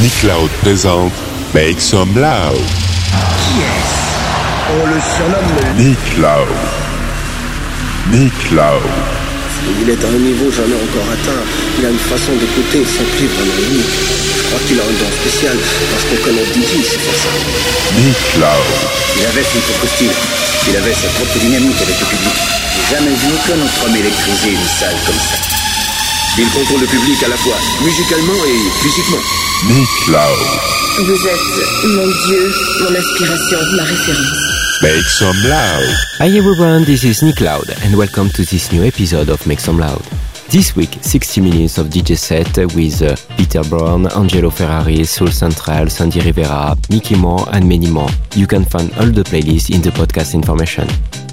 Nick Loud présente Make Some Loud. Yes On le surnomme Nick Loud. Nick Loud. Il est à un niveau jamais encore atteint. Il a une façon d'écouter sans plus vraiment unique. Je crois qu'il a un don spécial parce qu'on connaît Didi, c'est pour ça. Nick Loud. Il avait son propre style. Il avait sa propre dynamique avec le public. J'ai jamais vu aucun autre homme électriser une salle comme ça. Il contrôle le public à la fois musicalement et physiquement. Nick Loud. Vous êtes mon Dieu, mon inspiration, ma référence. Make Some Loud. Hi everyone, this is Nick Loud and welcome to this new episode of Make Some Loud. This week, 60 minutes of DJ set with uh, Peter Brown, Angelo Ferrari, Soul Central, Sandy Rivera, Mickey Moore, and many more. You can find all the playlists in the podcast information.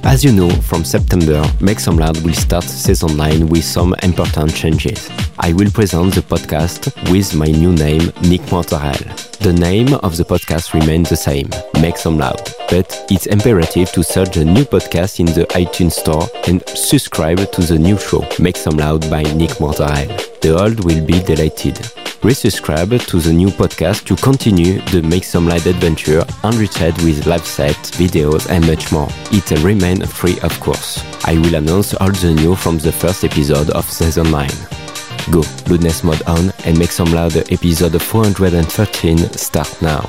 As you know, from September, Make Some Loud will start season 9 with some important changes. I will present the podcast with my new name, Nick Montarel. The name of the podcast remains the same, Make Some Loud, but it's imperative to search the new podcast in the iTunes Store and subscribe to the new show, Make Some Loud by Nick Montarel. The old will be deleted. Resubscribe to the new podcast to continue the Make Some Loud adventure enriched with live sets, videos, and much more. It will remain free, of course. I will announce all the new from the first episode of season 9. Go, Loudness mode on, and Make Some Loud episode 413 start now.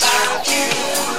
Wow.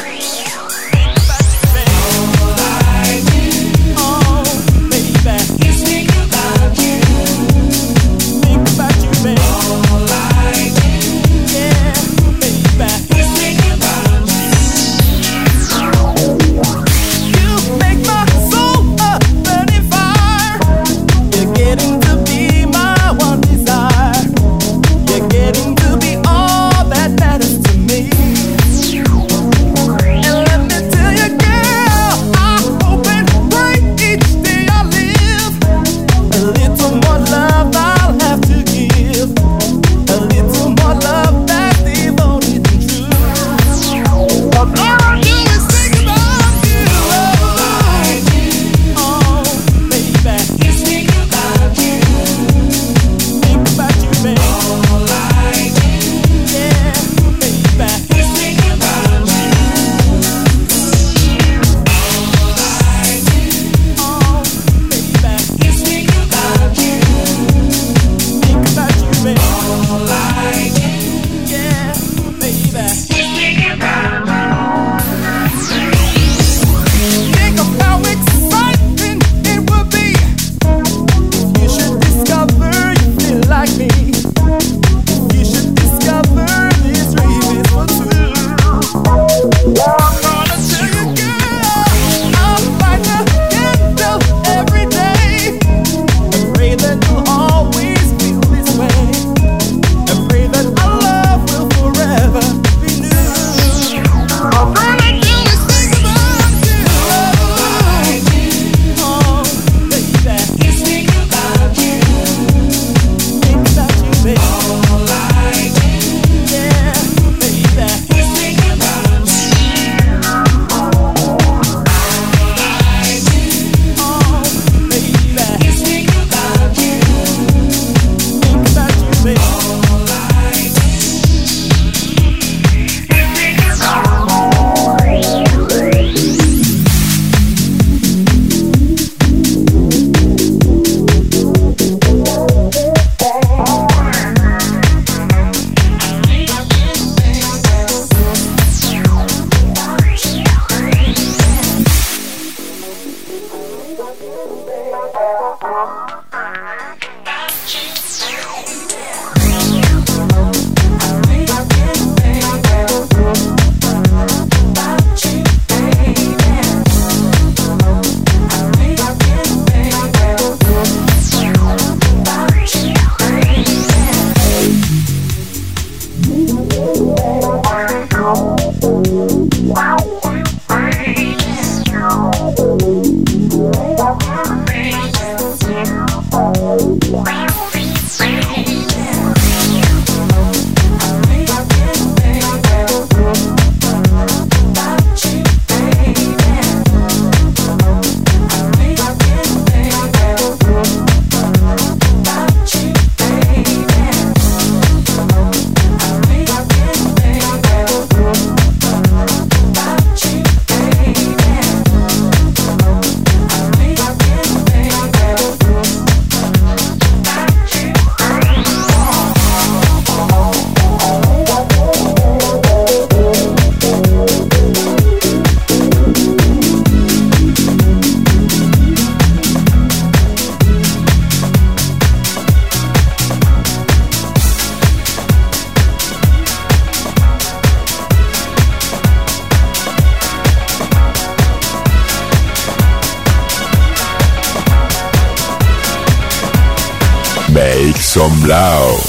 Some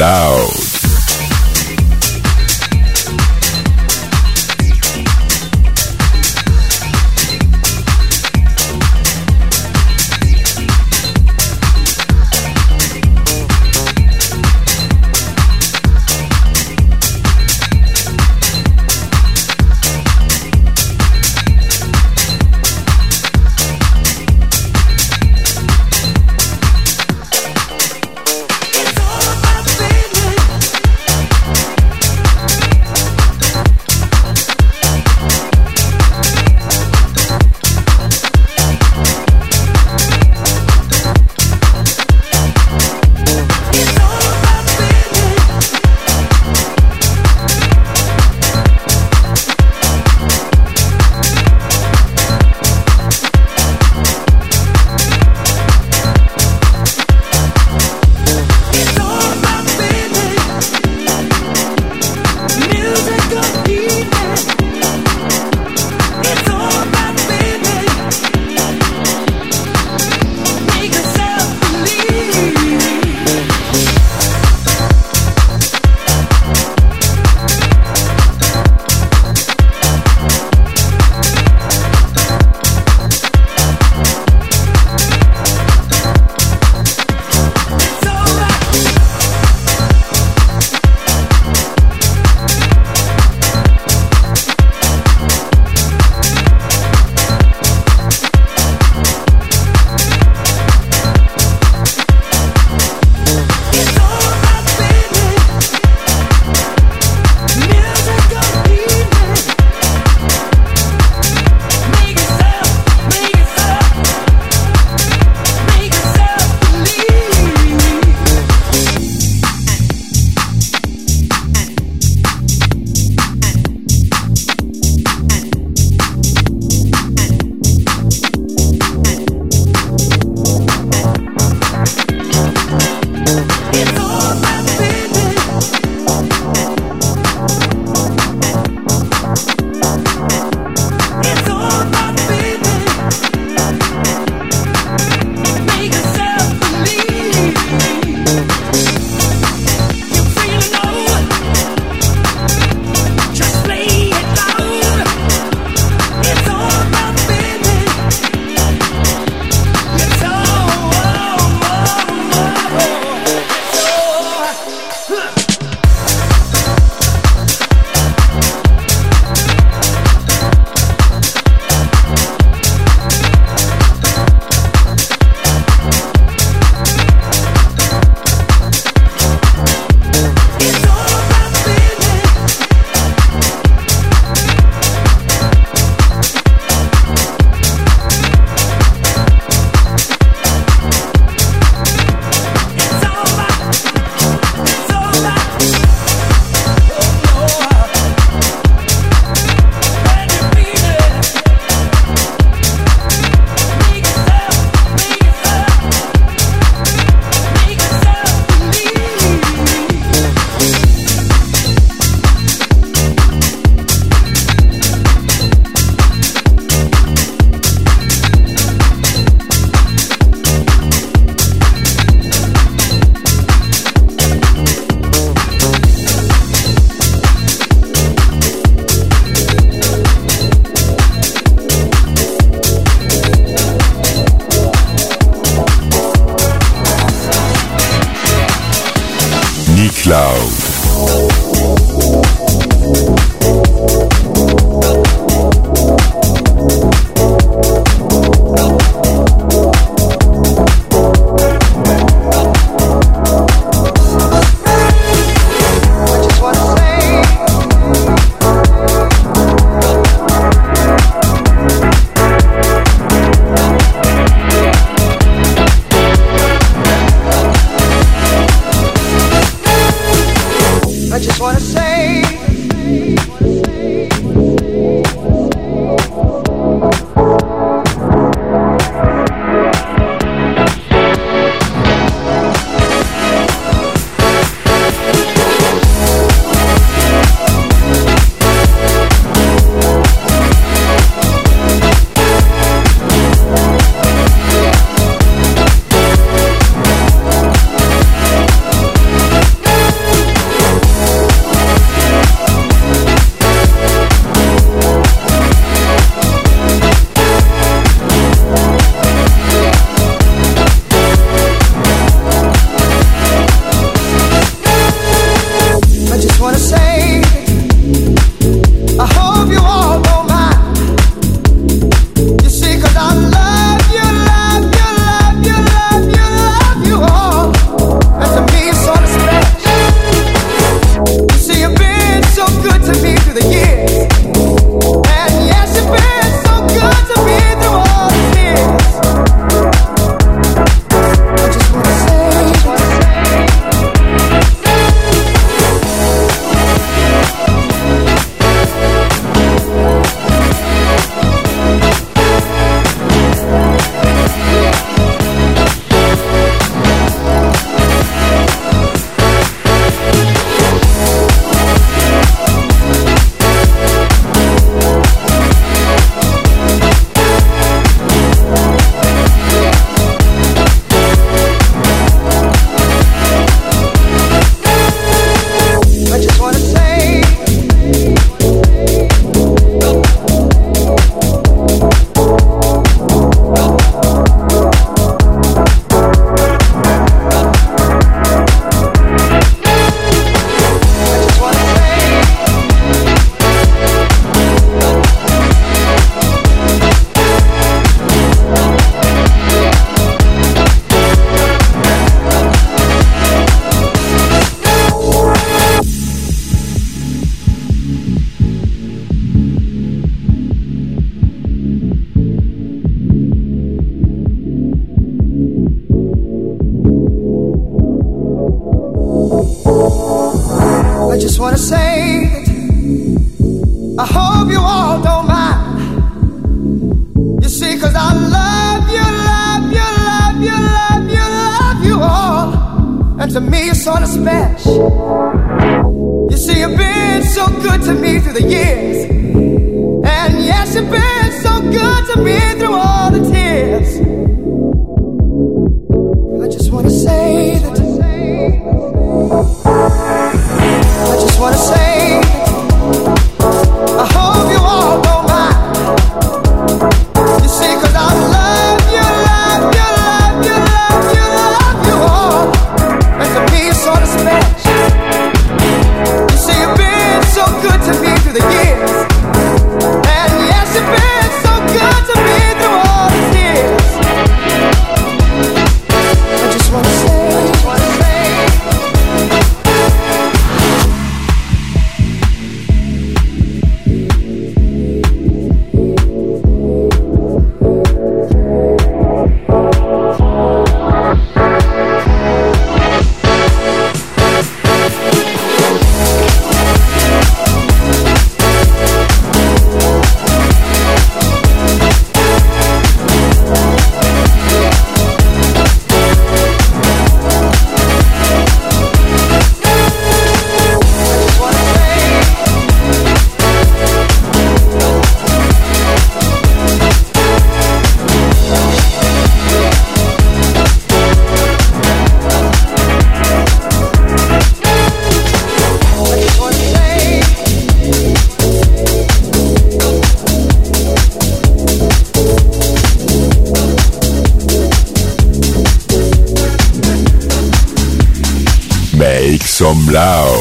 loud. Now.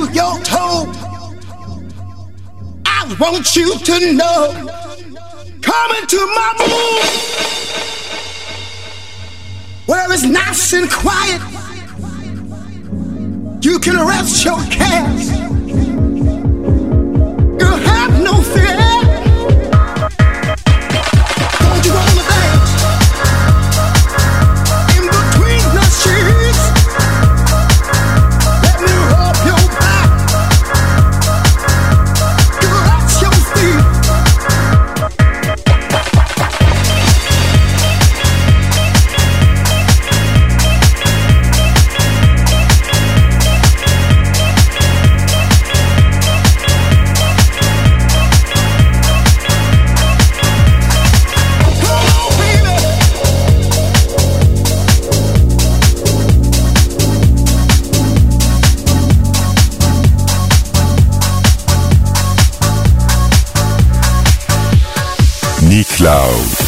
you your toe. I want you to know. coming to my room where it's nice and quiet. You can rest your cares. Girl, have no fear. Sneak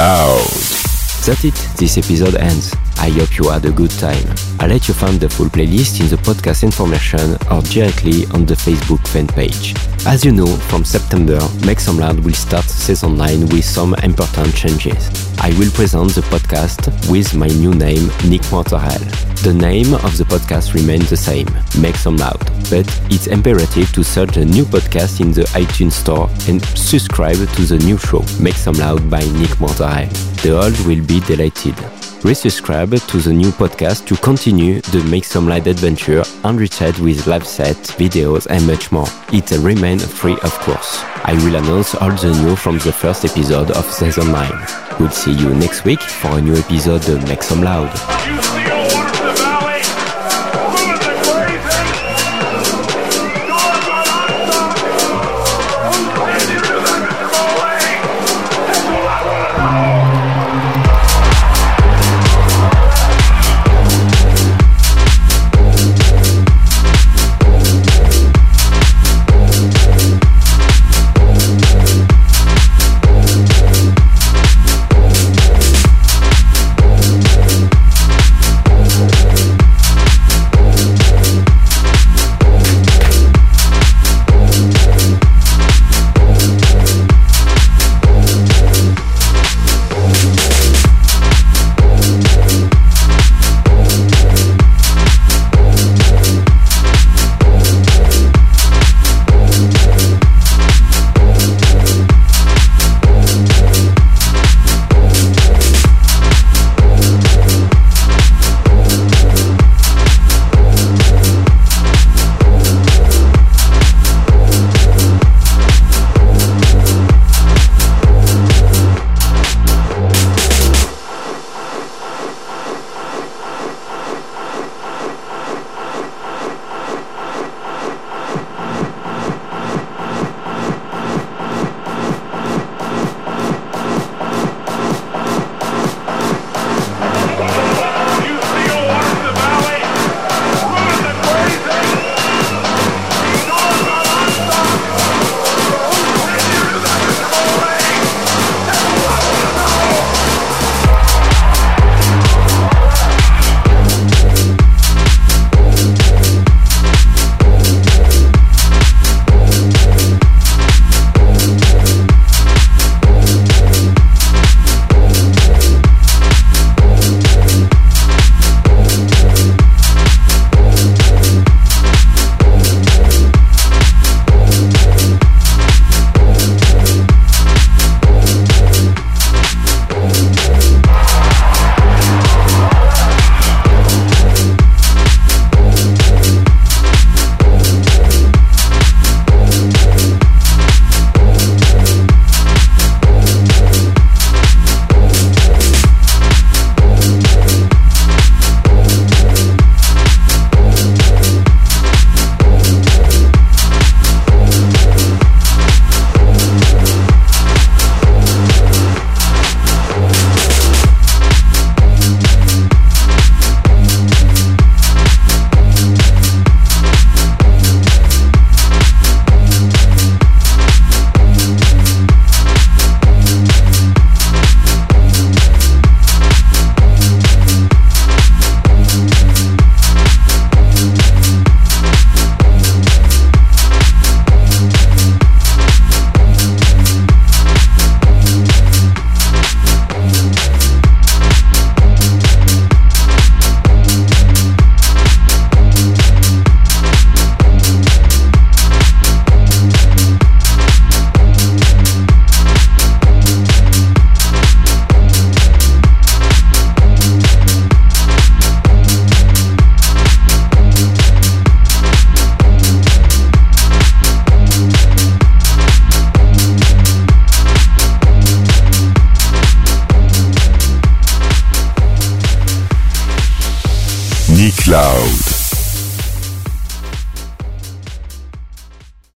loud. That's it, this episode ends. I hope you had a good time. I'll let you find the full playlist in the podcast information or directly on the Facebook fan page. As you know, from September, Make Some Loud will start season 9 with some important changes. I will present the podcast with my new name, Nick Mortarel. The name of the podcast remains the same, Make Some Loud, but it's imperative to search the new podcast in the iTunes Store and subscribe to the new show, Make Some Loud by Nick Mortarel. The old will be deleted resubscribe to the new podcast to continue the Make Some Loud adventure enriched with live sets, videos and much more. It remains free of course. I will announce all the new from the first episode of season 9. We'll see you next week for a new episode of Make Some Loud.